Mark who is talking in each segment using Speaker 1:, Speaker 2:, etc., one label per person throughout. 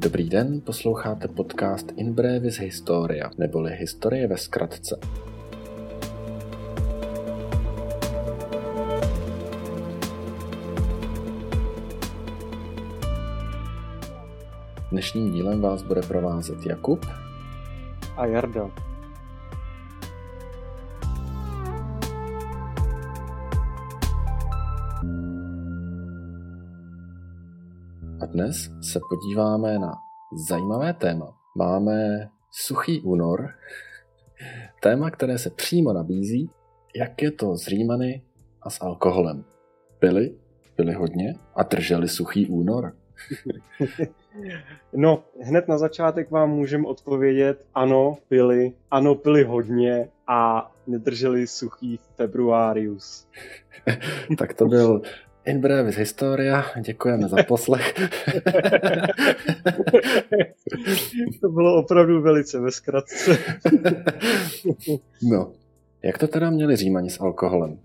Speaker 1: Dobrý den, posloucháte podcast In Brevis Historia, neboli Historie ve zkratce. Dnešním dílem vás bude provázet Jakub
Speaker 2: a Jarda.
Speaker 1: Dnes se podíváme na zajímavé téma. Máme suchý únor, téma, které se přímo nabízí, jak je to s Římany a s alkoholem. Pili, pili hodně a drželi suchý únor.
Speaker 2: No, hned na začátek vám můžeme odpovědět, ano, pili, ano, pili hodně a nedrželi suchý februárius.
Speaker 1: tak to byl In brevis historia, děkujeme za poslech.
Speaker 2: to bylo opravdu velice ve zkratce.
Speaker 1: no, jak to teda měli římani s alkoholem?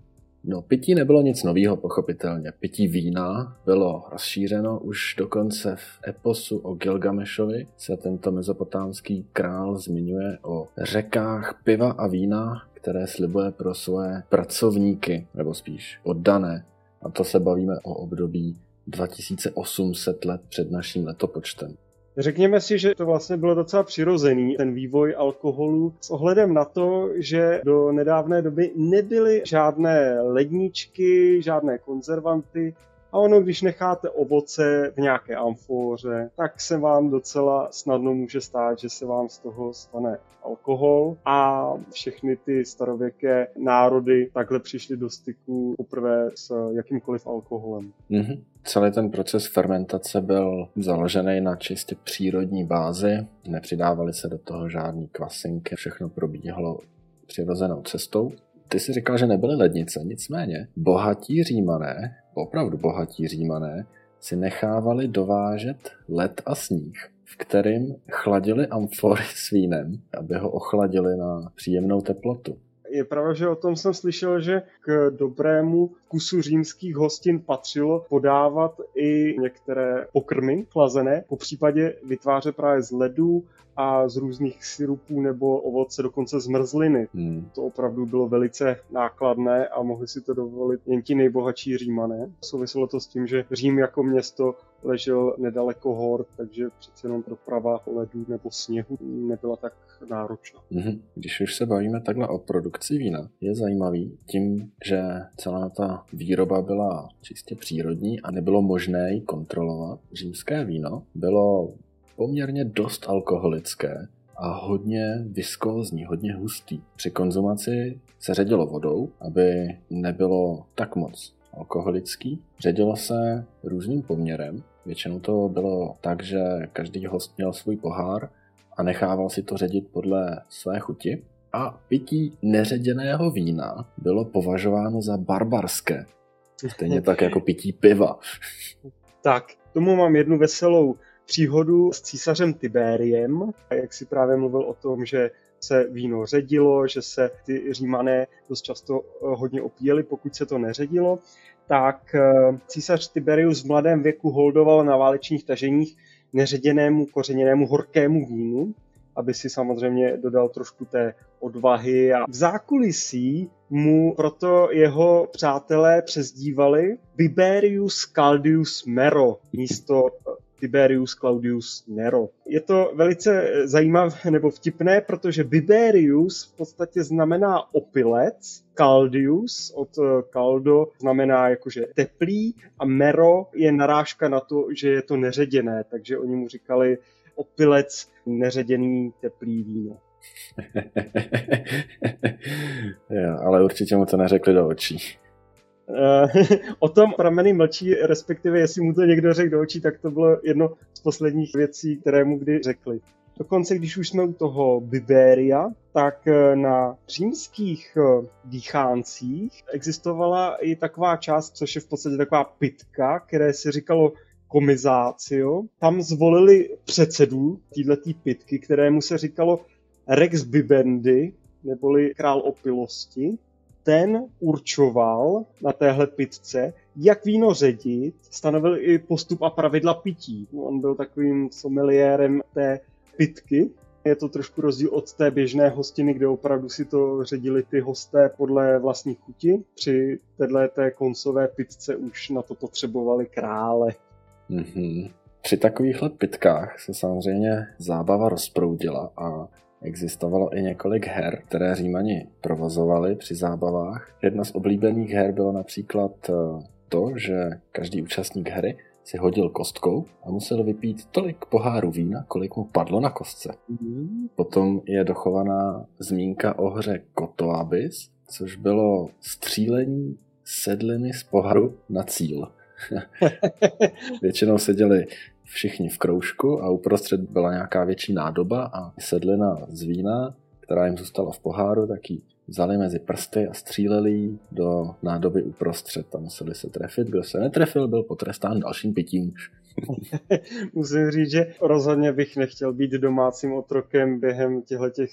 Speaker 1: No, pití nebylo nic nového, pochopitelně. Pití vína bylo rozšířeno už dokonce v eposu o Gilgamešovi se tento mezopotámský král zmiňuje o řekách piva a vína, které slibuje pro své pracovníky, nebo spíš oddané. A to se bavíme o období 2800 let před naším letopočtem.
Speaker 2: Řekněme si, že to vlastně bylo docela přirozený, ten vývoj alkoholu, s ohledem na to, že do nedávné doby nebyly žádné ledničky, žádné konzervanty, a ono, když necháte ovoce v nějaké amfóře, tak se vám docela snadno může stát, že se vám z toho stane alkohol a všechny ty starověké národy takhle přišly do styku poprvé s jakýmkoliv alkoholem.
Speaker 1: Mm-hmm. Celý ten proces fermentace byl založený na čistě přírodní bázi, nepřidávaly se do toho žádný kvasinky, všechno probíhalo přirozenou cestou. Ty si říkal, že nebyly lednice, nicméně bohatí římané, opravdu bohatí římané, si nechávali dovážet led a sníh, v kterým chladili amfory s vínem, aby ho ochladili na příjemnou teplotu.
Speaker 2: Je pravda, že o tom jsem slyšel, že k dobrému kusu římských hostin patřilo podávat i některé pokrmy chlazené, po případě vytvářet právě z ledu a z různých syrupů nebo ovoce, dokonce z mrzliny. Hmm. To opravdu bylo velice nákladné a mohli si to dovolit jen ti nejbohatší římané. Souviselo to s tím, že Řím jako město ležel nedaleko hor, takže přece jenom doprava ledu nebo sněhu nebyla tak náročná.
Speaker 1: Hmm. Když už se bavíme takhle o produkci vína, je zajímavý tím, že celá ta výroba byla čistě přírodní a nebylo možné ji kontrolovat. Římské víno bylo poměrně dost alkoholické a hodně viskózní, hodně hustý. Při konzumaci se ředilo vodou, aby nebylo tak moc alkoholický. Ředilo se různým poměrem. Většinou to bylo tak, že každý host měl svůj pohár a nechával si to ředit podle své chuti. A pití neředěného vína bylo považováno za barbarské. Stejně tak jako pití piva.
Speaker 2: Tak, tomu mám jednu veselou příhodu s císařem Tiberiem, jak si právě mluvil o tom, že se víno ředilo, že se ty římané dost často eh, hodně opíjeli, pokud se to neředilo, tak eh, císař Tiberius v mladém věku holdoval na válečných taženích neředěnému kořeněnému horkému vínu, aby si samozřejmě dodal trošku té odvahy. A v zákulisí mu proto jeho přátelé přezdívali Biberius Caldius Mero místo Tiberius Claudius Nero. Je to velice zajímavé nebo vtipné, protože Biberius v podstatě znamená opilec, Caldius od caldo znamená jakože teplý a Mero je narážka na to, že je to neředěné, takže oni mu říkali opilec neředěný teplý víno.
Speaker 1: jo, ale určitě mu to neřekli do očí.
Speaker 2: Eh, o tom prameny mlčí, respektive jestli mu to někdo řekl do očí, tak to bylo jedno z posledních věcí, které mu kdy řekli. Dokonce, když už jsme u toho Biberia, tak eh, na římských eh, dýcháncích existovala i taková část, což je v podstatě taková pitka, které se říkalo komizácio. Tam zvolili předsedu této pitky, kterému se říkalo Rex Bibendi, neboli král opilosti ten určoval na téhle pitce, jak víno ředit, stanovil i postup a pravidla pití. On byl takovým sommeliérem té pitky. Je to trošku rozdíl od té běžné hostiny, kde opravdu si to ředili ty hosté podle vlastní chuti. Při téhle té koncové pitce už na to potřebovali krále.
Speaker 1: Mm-hmm. Při takovýchhle pitkách se samozřejmě zábava rozproudila a Existovalo i několik her, které Římani provozovali při zábavách. Jedna z oblíbených her bylo například eh, to, že každý účastník hry si hodil kostkou a musel vypít tolik pohárů vína, kolik mu padlo na kostce. Mm. Potom je dochovaná zmínka o hře Kotoabis, což bylo střílení sedliny z poharu na cíl. Většinou seděli všichni v kroužku a uprostřed byla nějaká větší nádoba a sedlina z vína, která jim zůstala v poháru, tak ji vzali mezi prsty a stříleli do nádoby uprostřed a museli se trefit. Kdo se netrefil, byl potrestán dalším pitím.
Speaker 2: Musím říct, že rozhodně bych nechtěl být domácím otrokem během těchto těch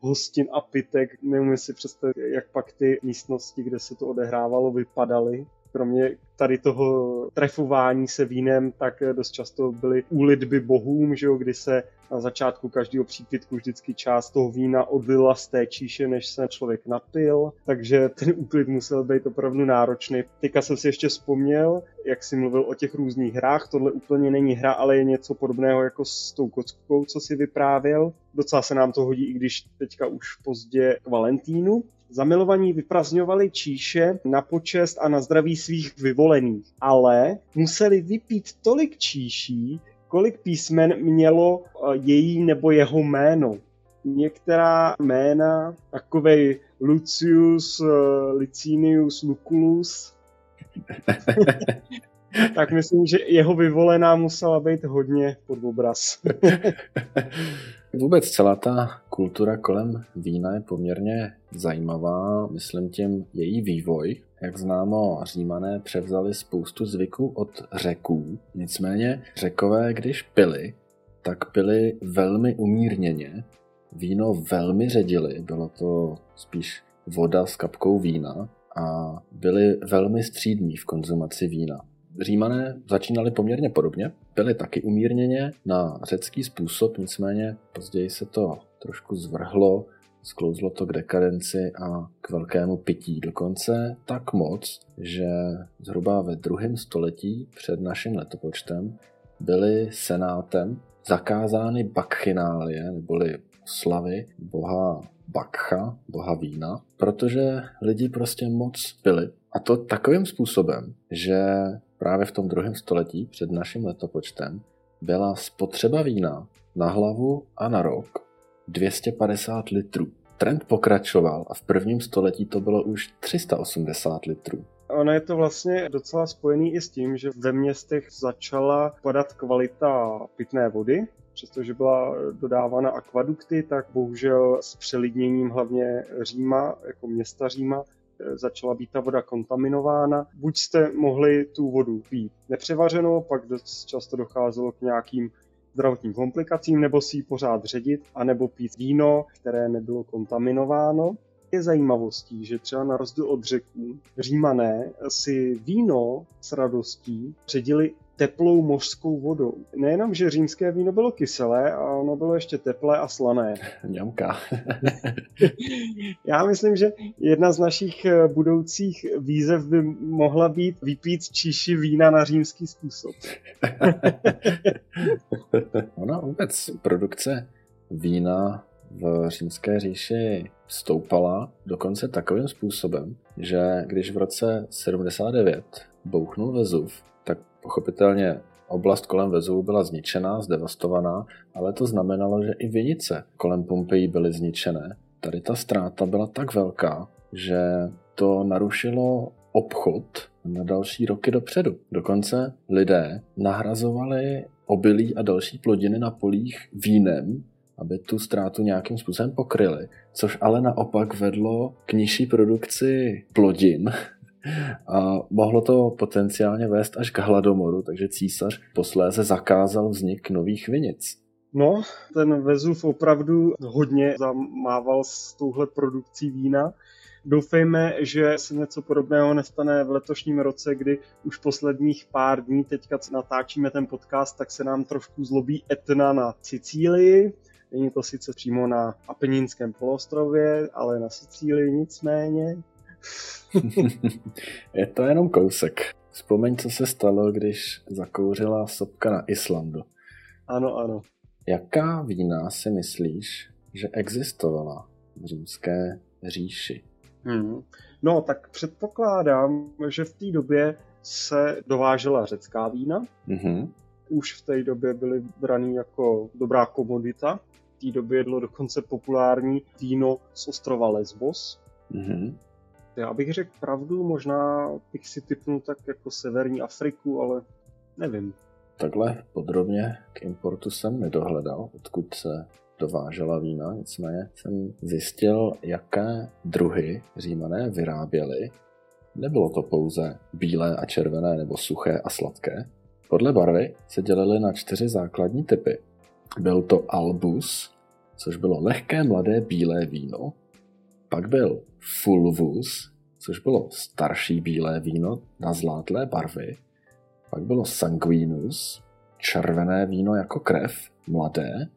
Speaker 2: hostin a pitek. Neumím si představit, jak pak ty místnosti, kde se to odehrávalo, vypadaly kromě tady toho trefování se vínem, tak dost často byly úlitby bohům, že jo, kdy se na začátku každého přípitku vždycky část toho vína odlila z té číše, než se člověk napil, takže ten úklid musel být opravdu náročný. Teďka jsem si ještě vzpomněl, jak jsi mluvil o těch různých hrách, tohle úplně není hra, ale je něco podobného jako s tou kockou, co si vyprávěl. Docela se nám to hodí, i když teďka už pozdě k Valentínu. Zamilovaní vyprazňovali číše na počest a na zdraví svých vyvolených, ale museli vypít tolik číší, kolik písmen mělo eh, její nebo jeho jméno. Některá jména, takovej Lucius, eh, Licinius, Lucullus, tak myslím, že jeho vyvolená musela být hodně pod obraz.
Speaker 1: Vůbec celá ta kultura kolem vína je poměrně zajímavá, myslím tím její vývoj. Jak známo, římané převzali spoustu zvyků od řeků, nicméně řekové, když pili, tak pili velmi umírněně, víno velmi ředili, bylo to spíš voda s kapkou vína a byli velmi střídní v konzumaci vína. Římané začínali poměrně podobně, byli taky umírněně na řecký způsob, nicméně později se to trošku zvrhlo, sklouzlo to k dekadenci a k velkému pití. Dokonce tak moc, že zhruba ve druhém století před naším letopočtem byly senátem zakázány bakchinálie, neboli slavy boha Bakcha, boha vína, protože lidi prostě moc pili. A to takovým způsobem, že právě v tom druhém století před naším letopočtem byla spotřeba vína na hlavu a na rok 250 litrů. Trend pokračoval a v prvním století to bylo už 380 litrů.
Speaker 2: Ono je to vlastně docela spojený i s tím, že ve městech začala padat kvalita pitné vody, přestože byla dodávána akvadukty, tak bohužel s přelidněním hlavně Říma, jako města Říma, začala být ta voda kontaminována. Buď jste mohli tu vodu pít nepřevařenou, pak dost často docházelo k nějakým zdravotním komplikacím, nebo si ji pořád ředit, anebo pít víno, které nebylo kontaminováno. Je zajímavostí, že třeba na rozdíl od řeků, římané si víno s radostí ředili teplou mořskou vodou. Nejenom, že římské víno bylo kyselé, a ono bylo ještě teplé a slané.
Speaker 1: Ňamka.
Speaker 2: Já myslím, že jedna z našich eh, budoucích výzev by mohla být vypít číši vína na římský způsob.
Speaker 1: Ona vůbec produkce vína v římské říši stoupala dokonce takovým způsobem, že když v roce 79 bouchnul Vezuv, pochopitelně oblast kolem Vezuvu byla zničená, zdevastovaná, ale to znamenalo, že i vinice kolem Pompeji byly zničené. Tady ta ztráta byla tak velká, že to narušilo obchod na další roky dopředu. Dokonce lidé nahrazovali obilí a další plodiny na polích vínem, aby tu ztrátu nějakým způsobem pokryli, což ale naopak vedlo k nižší produkci plodin a mohlo to potenciálně vést až k hladomoru, takže císař posléze zakázal vznik nových vinic.
Speaker 2: No, ten Vezuv opravdu hodně zamával s touhle produkcí vína. Doufejme, že se něco podobného nestane v letošním roce, kdy už posledních pár dní, teďka natáčíme ten podcast, tak se nám trošku zlobí Etna na Sicílii. Není to sice přímo na Apenínském poloostrově, ale na Sicílii nicméně.
Speaker 1: Je to jenom kousek. Vzpomeň, co se stalo, když zakouřila sopka na Islandu.
Speaker 2: Ano, ano.
Speaker 1: Jaká vína si myslíš, že existovala v římské říši?
Speaker 2: Hmm. No, tak předpokládám, že v té době se dovážela řecká vína. Mm-hmm. Už v té době byly braný jako dobrá komodita. V té době bylo dokonce populární víno z ostrova Lesbos. Mm-hmm. Já bych řekl pravdu, možná bych si typnul tak jako severní Afriku, ale nevím.
Speaker 1: Takhle podrobně k importu jsem nedohledal, odkud se dovážela vína, nicméně jsem zjistil, jaké druhy římané vyráběly. Nebylo to pouze bílé a červené nebo suché a sladké. Podle barvy se dělily na čtyři základní typy. Byl to albus, což bylo lehké mladé bílé víno. Pak byl fulvus, což bylo starší bílé víno na zlátlé barvy. Pak bylo sanguinus, červené víno jako krev, mladé.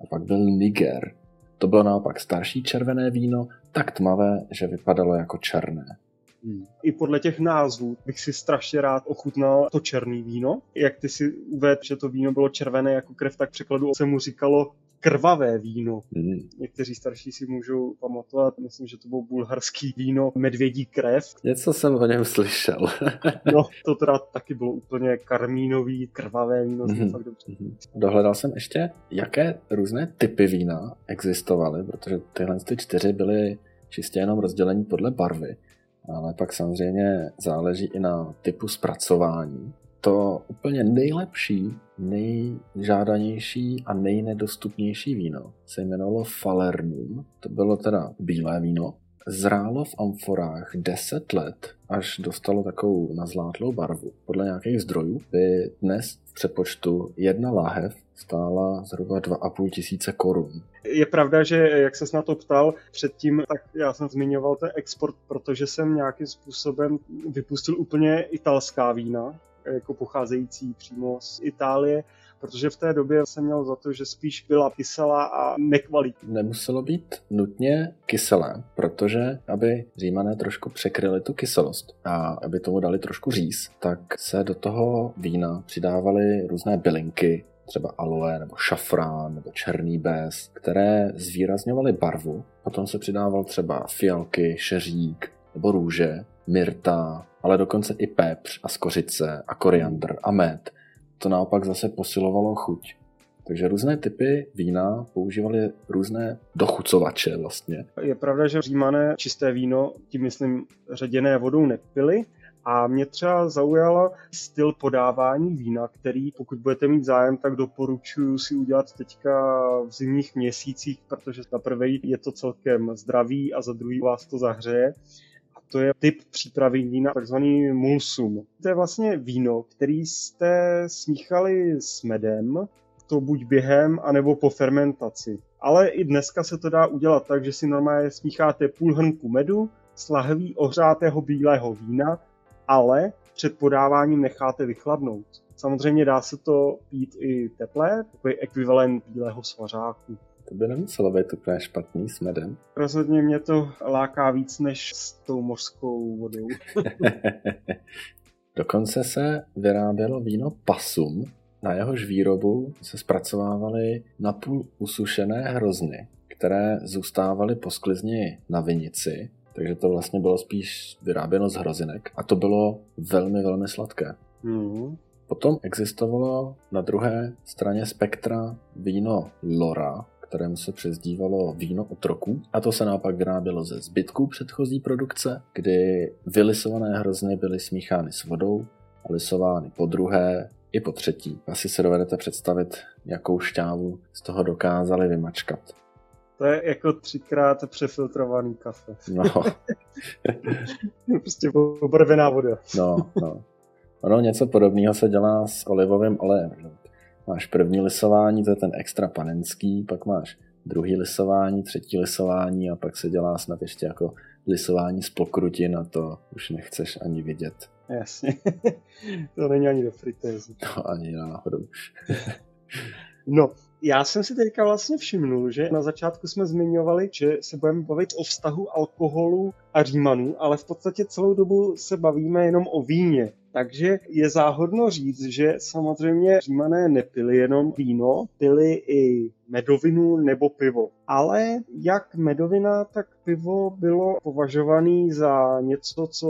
Speaker 1: A pak byl Niger. To bylo naopak starší červené víno, tak tmavé, že vypadalo jako černé.
Speaker 2: Hmm. I podle těch názvů bych si strašně rád ochutnal to černý víno. Jak ty si uvedl, že to víno bylo červené jako krev, tak překladu se mu říkalo krvavé víno. Hmm. Někteří starší si můžou pamatovat, myslím, že to bylo bulharský víno medvědí krev.
Speaker 1: Něco jsem o něm slyšel.
Speaker 2: no, to teda taky bylo úplně karmínový, krvavé víno. Hmm. Fakt dobře. Hmm.
Speaker 1: Dohledal jsem ještě, jaké různé typy vína existovaly, protože tyhle ty čtyři byly čistě jenom rozdělení podle barvy. Ale pak samozřejmě záleží i na typu zpracování to úplně nejlepší, nejžádanější a nejnedostupnější víno se jmenovalo Falernum. To bylo teda bílé víno. Zrálo v amforách 10 let, až dostalo takovou nazlátlou barvu. Podle nějakých zdrojů by dnes v přepočtu jedna láhev stála zhruba 2,5 tisíce korun.
Speaker 2: Je pravda, že jak se na to ptal předtím, tak já jsem zmiňoval ten export, protože jsem nějakým způsobem vypustil úplně italská vína, jako pocházející přímo z Itálie, protože v té době jsem měl za to, že spíš byla kyselá a nekvalitní.
Speaker 1: Nemuselo být nutně kyselé, protože aby římané trošku překryli tu kyselost a aby tomu dali trošku říz, tak se do toho vína přidávaly různé bylinky, třeba aloe nebo šafrán nebo černý bez, které zvýrazňovaly barvu. Potom se přidával třeba fialky, šeřík nebo růže, myrta, ale dokonce i pepř a skořice a koriandr a med. To naopak zase posilovalo chuť. Takže různé typy vína používali různé dochucovače vlastně.
Speaker 2: Je pravda, že římané čisté víno, tím myslím ředěné vodou nepili, a mě třeba zaujala styl podávání vína, který pokud budete mít zájem, tak doporučuji si udělat teďka v zimních měsících, protože za prvý je to celkem zdravý a za druhý vás to zahřeje to je typ přípravy vína, takzvaný mulsum. To je vlastně víno, který jste smíchali s medem, to buď během, anebo po fermentaci. Ale i dneska se to dá udělat tak, že si normálně smícháte půl hrnku medu s lahví ohřátého bílého vína, ale před podáváním necháte vychladnout. Samozřejmě dá se to pít i teplé, takový ekvivalent bílého svařáku.
Speaker 1: To by nemuselo být úplně špatný s medem.
Speaker 2: Rozhodně mě to láká víc než s tou mořskou vodou.
Speaker 1: Dokonce se vyrábělo víno pasum, na jehož výrobu se zpracovávaly napůl usušené hrozny, které zůstávaly po sklizni na vinici, takže to vlastně bylo spíš vyráběno z hrozinek a to bylo velmi, velmi sladké. Mm. Potom existovalo na druhé straně spektra víno Lora, kterému se přezdívalo víno otroků. A to se naopak vyrábělo ze zbytků předchozí produkce, kdy vylisované hrozny byly smíchány s vodou a lisovány po druhé i po třetí. Asi se dovedete představit, jakou šťávu z toho dokázali vymačkat.
Speaker 2: To je jako třikrát přefiltrovaný kafe.
Speaker 1: No.
Speaker 2: prostě obarvená voda.
Speaker 1: no, no. Ono něco podobného se dělá s olivovým olejem. Máš první lisování, to je ten extra panenský, pak máš druhý lisování, třetí lisování a pak se dělá snad ještě jako lisování z pokrutin a to už nechceš ani vidět.
Speaker 2: Jasně. to není ani do fritézu.
Speaker 1: To ani náhodou.
Speaker 2: no, já jsem si teďka vlastně všimnul, že na začátku jsme zmiňovali, že se budeme bavit o vztahu alkoholu a římanů, ale v podstatě celou dobu se bavíme jenom o víně. Takže je záhodno říct, že samozřejmě římané nepili jenom víno, pili i medovinu nebo pivo. Ale jak medovina, tak pivo bylo považované za něco, co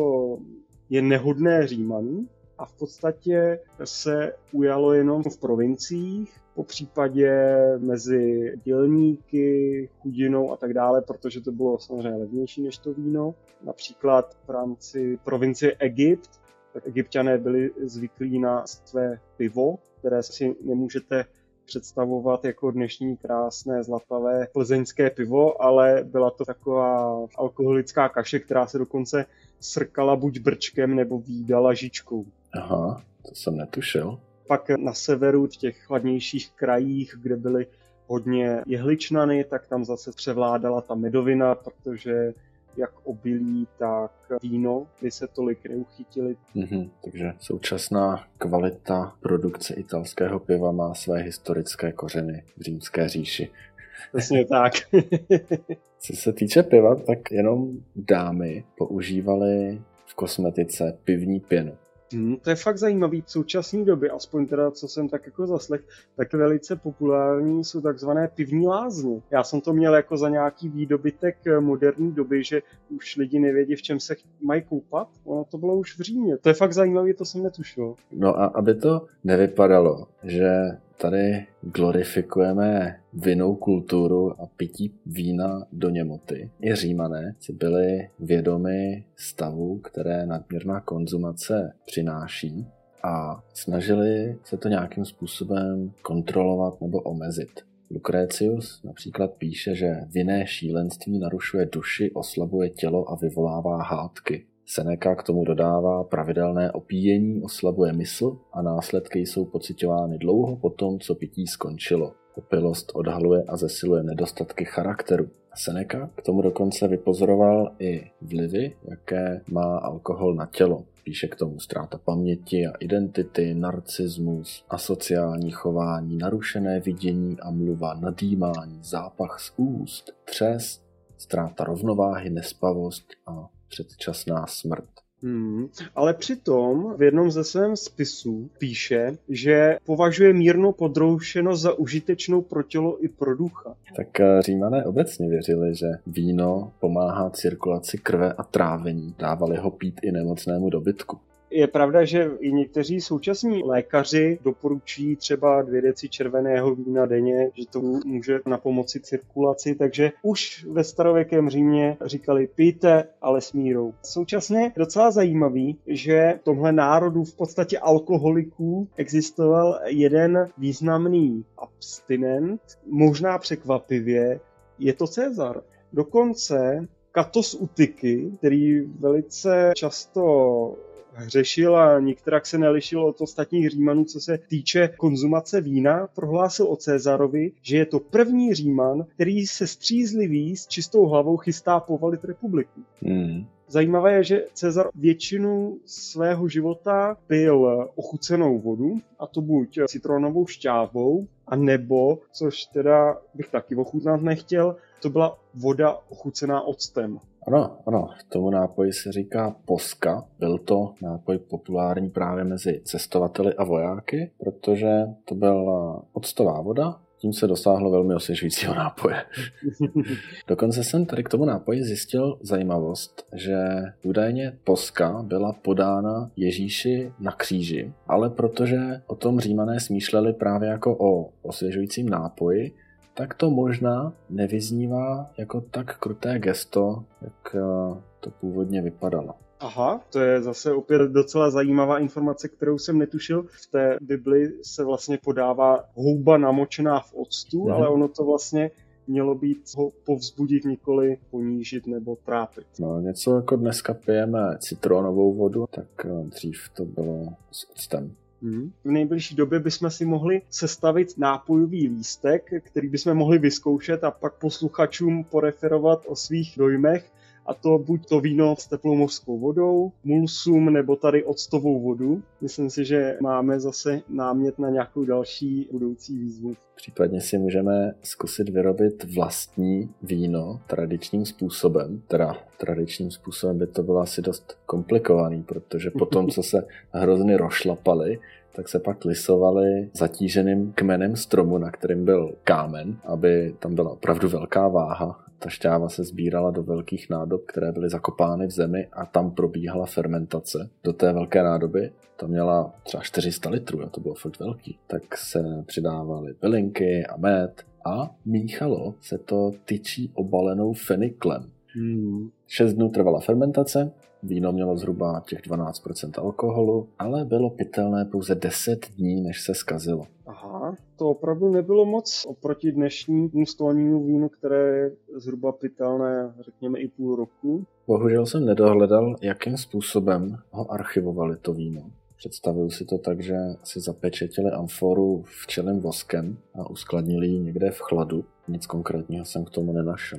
Speaker 2: je nehodné římanů a v podstatě se ujalo jenom v provinciích, po případě mezi dělníky, chudinou a tak dále, protože to bylo samozřejmě levnější než to víno. Například v rámci provincie Egypt, egyptiané byli zvyklí na své pivo, které si nemůžete představovat jako dnešní krásné zlatavé plzeňské pivo, ale byla to taková alkoholická kaše, která se dokonce srkala buď brčkem nebo výdala žičkou.
Speaker 1: Aha, to jsem netušil.
Speaker 2: Pak na severu, v těch chladnějších krajích, kde byly hodně jehličnany, tak tam zase převládala ta medovina, protože jak obilí, tak víno by se tolik neuchytili.
Speaker 1: Mm-hmm, takže současná kvalita produkce italského piva má své historické kořeny v římské říši.
Speaker 2: Přesně tak.
Speaker 1: Co se týče piva, tak jenom dámy používaly v kosmetice pivní pěnu.
Speaker 2: Hmm, to je fakt zajímavý. V současné době, aspoň teda, co jsem tak jako zaslech, tak velice populární jsou takzvané pivní lázně. Já jsem to měl jako za nějaký výdobytek moderní doby, že už lidi nevědí, v čem se mají koupat. Ono to bylo už v Římě. To je fakt zajímavé, to jsem netušil.
Speaker 1: No a aby to nevypadalo, že tady glorifikujeme vinou kulturu a pití vína do němoty. I římané si byli vědomi stavu, které nadměrná konzumace přináší a snažili se to nějakým způsobem kontrolovat nebo omezit. Lucretius například píše, že vinné šílenství narušuje duši, oslabuje tělo a vyvolává hádky. Seneca k tomu dodává pravidelné opíjení oslabuje mysl a následky jsou pocitovány dlouho po tom, co pití skončilo. Opilost odhaluje a zesiluje nedostatky charakteru. Seneca k tomu dokonce vypozoroval i vlivy, jaké má alkohol na tělo. Píše k tomu ztráta paměti a identity, narcismus, asociální chování, narušené vidění a mluva, nadýmání, zápach z úst, třes, ztráta rovnováhy, nespavost a předčasná smrt.
Speaker 2: Hmm, ale přitom v jednom ze svém spisů píše, že považuje mírnou podroušenost za užitečnou pro tělo i pro ducha.
Speaker 1: Tak eh, římané obecně věřili, že víno pomáhá cirkulaci krve a trávení. Dávali ho pít i nemocnému dobytku.
Speaker 2: Je pravda, že i někteří současní lékaři doporučují třeba dvě deci červeného vína denně, že to může na pomoci cirkulaci, takže už ve starověkém Římě říkali pijte, ale s mírou. Současně docela zajímavý, že v tomhle národu v podstatě alkoholiků existoval jeden významný abstinent, možná překvapivě, je to Cezar. Dokonce Katos Utiky, který velice často hřešil a nikterak se nelišil od ostatních Římanů, co se týče konzumace vína, prohlásil o Cezarovi, že je to první Říman, který se střízlivý s čistou hlavou chystá povalit republiku. Hmm. Zajímavé je, že Cezar většinu svého života pil ochucenou vodu, a to buď citronovou šťávou, a nebo, což teda bych taky ochutnat nechtěl, to byla voda ochucená octem.
Speaker 1: Ano, ano, tomu nápoji se říká poska. Byl to nápoj populární právě mezi cestovateli a vojáky, protože to byla octová voda, tím se dosáhlo velmi osvěžujícího nápoje. Dokonce jsem tady k tomu nápoji zjistil zajímavost, že údajně poska byla podána Ježíši na kříži, ale protože o tom římané smýšleli právě jako o osvěžujícím nápoji, tak to možná nevyznívá jako tak kruté gesto, jak eh, to původně vypadalo.
Speaker 2: Aha, to je zase opět docela zajímavá informace, kterou jsem netušil. V té Bibli se vlastně podává houba namočená v octu, mm. ale ono to vlastně mělo být ho povzbudit, nikoli ponížit nebo trápit.
Speaker 1: No, něco jako dneska pijeme citronovou vodu, tak eh, dřív to bylo s octem.
Speaker 2: Hmm. V nejbližší době bychom si mohli sestavit nápojový lístek, který bychom mohli vyzkoušet a pak posluchačům poreferovat o svých dojmech a to buď to víno s teplou mořskou vodou, mulsum nebo tady octovou vodu. Myslím si, že máme zase námět na nějakou další budoucí výzvu.
Speaker 1: Případně si můžeme zkusit vyrobit vlastní víno tradičním způsobem. Teda tradičním způsobem by to bylo asi dost komplikovaný, protože potom, co se hrozně rošlapaly, tak se pak lisovali zatíženým kmenem stromu, na kterým byl kámen, aby tam byla opravdu velká váha. Ta šťáva se sbírala do velkých nádob, které byly zakopány v zemi a tam probíhala fermentace. Do té velké nádoby ta měla třeba 400 litrů, a to bylo fakt velký. Tak se přidávaly bylinky a med a míchalo se to tyčí obalenou feniklem. Hmm. Šest dnů trvala fermentace, Víno mělo zhruba těch 12% alkoholu, ale bylo pitelné pouze 10 dní, než se skazilo.
Speaker 2: Aha, to opravdu nebylo moc oproti dnešnímu stolnímu vínu, které je zhruba pitelné, řekněme, i půl roku.
Speaker 1: Bohužel jsem nedohledal, jakým způsobem ho archivovali to víno. Představuju si to tak, že si zapečetili amforu včelým voskem a uskladnili ji někde v chladu. Nic konkrétního jsem k tomu nenašel.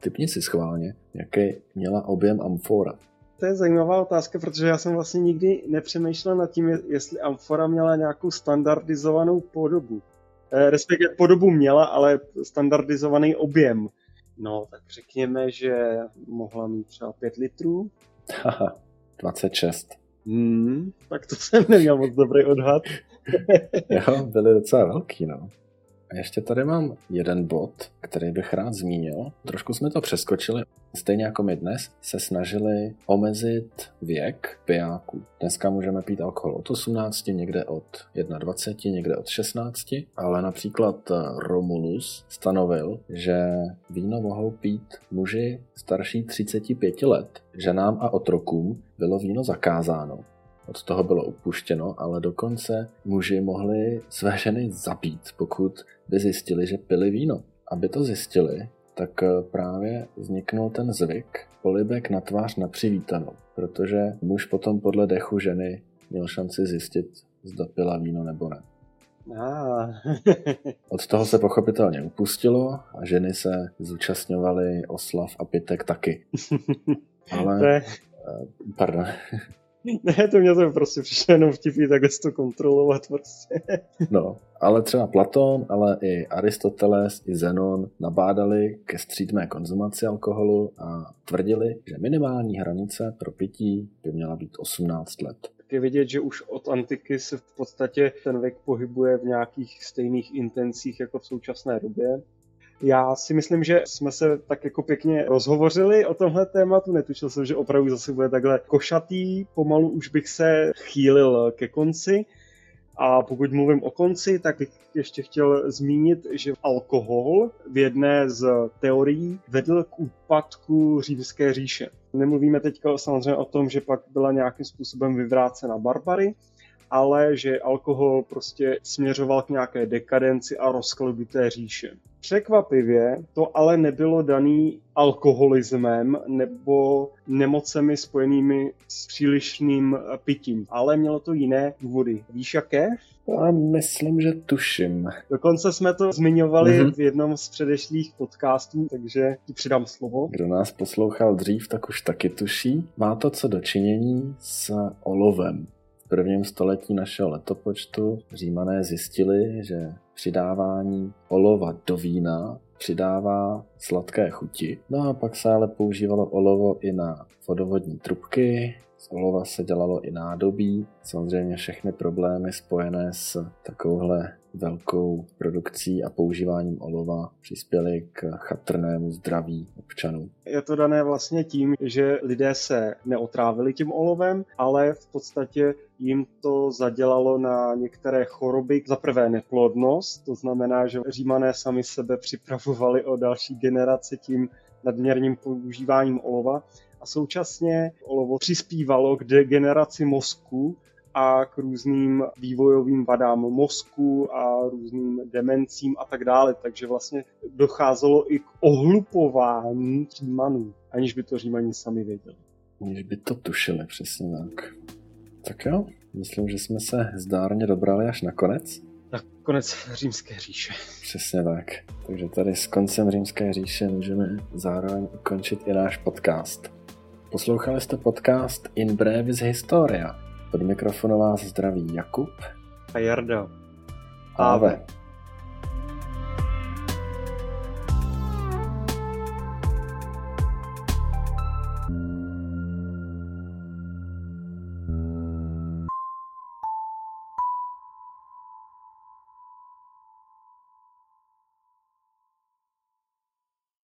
Speaker 1: Typni si schválně, jaký měla objem amfora.
Speaker 2: To je zajímavá otázka, protože já jsem vlastně nikdy nepřemýšlel nad tím, jestli amfora měla nějakou standardizovanou podobu. Eh, respektive podobu měla, ale standardizovaný objem. No, tak řekněme, že mohla mít třeba 5 litrů.
Speaker 1: Haha, 26.
Speaker 2: Hmm, tak to jsem neměl moc dobrý odhad.
Speaker 1: jo, byly docela velký, no. A ještě tady mám jeden bod, který bych rád zmínil. Trošku jsme to přeskočili. Stejně jako my dnes se snažili omezit věk pijáků. Dneska můžeme pít alkohol od 18, někde od 21, někde od 16, ale například Romulus stanovil, že víno mohou pít muži starší 35 let. Ženám a otrokům bylo víno zakázáno od toho bylo upuštěno, ale dokonce muži mohli své ženy zabít, pokud by zjistili, že pili víno. Aby to zjistili, tak eh, právě vzniknul ten zvyk polibek na tvář na přivítanou, protože muž potom podle dechu ženy měl šanci zjistit, zda pila víno nebo ne. Ah. Od toho se pochopitelně upustilo a ženy se zúčastňovaly oslav a pitek taky. Ale... Eh, pardon.
Speaker 2: Ne, to mě to prostě přišlo jenom vtipný takhle to kontrolovat prostě.
Speaker 1: No, ale třeba Platón, ale i Aristoteles, i Zenon nabádali ke střídmé konzumaci alkoholu a tvrdili, že minimální hranice pro pití by měla být 18 let
Speaker 2: je vidět, že už od antiky se v podstatě ten věk pohybuje v nějakých stejných intencích jako v současné době. Já si myslím, že jsme se tak jako pěkně rozhovořili o tomhle tématu. Netušil jsem, že opravdu zase bude takhle košatý. Pomalu už bych se chýlil ke konci. A pokud mluvím o konci, tak bych ještě chtěl zmínit, že alkohol v jedné z teorií vedl k úpadku římské říše. Nemluvíme teďka samozřejmě o tom, že pak byla nějakým způsobem vyvrácena barbary, ale že alkohol prostě směřoval k nějaké dekadenci a rozkladu té říše. Překvapivě to ale nebylo daný alkoholismem nebo nemocemi spojenými s přílišným pitím, ale mělo to jiné důvody. Víš jaké?
Speaker 1: Já myslím, že tuším.
Speaker 2: Dokonce jsme to zmiňovali mm-hmm. v jednom z předešlých podcastů, takže ti přidám slovo.
Speaker 1: Kdo nás poslouchal dřív, tak už taky tuší. Má to co dočinění s olovem. Prvním století našeho letopočtu římané zjistili, že přidávání olova do vína přidává sladké chuti. No a pak se ale používalo olovo i na vodovodní trubky, z olova se dělalo i nádobí. Samozřejmě všechny problémy spojené s takovouhle velkou produkcí a používáním olova přispěly k chatrnému zdraví občanů.
Speaker 2: Je to dané vlastně tím, že lidé se neotrávili tím olovem, ale v podstatě jim to zadělalo na některé choroby. Za prvé neplodnost, to znamená, že římané sami sebe připravovali o další generace tím nadměrným používáním olova a současně olovo přispívalo k degeneraci mozku a k různým vývojovým vadám mozku a různým demencím a tak dále. Takže vlastně docházelo i k ohlupování Římanů, aniž by to Římani sami věděli.
Speaker 1: Aniž by to tušili, přesně tak. Tak jo, myslím, že jsme se zdárně dobrali až na konec.
Speaker 2: Na konec římské říše.
Speaker 1: Přesně tak. Takže tady s koncem římské říše můžeme zároveň ukončit i náš podcast. Poslouchali jste podcast In Brevis Historia. Pod mikrofonem vás zdraví Jakub
Speaker 2: a Jarda.
Speaker 1: Ave. Ave.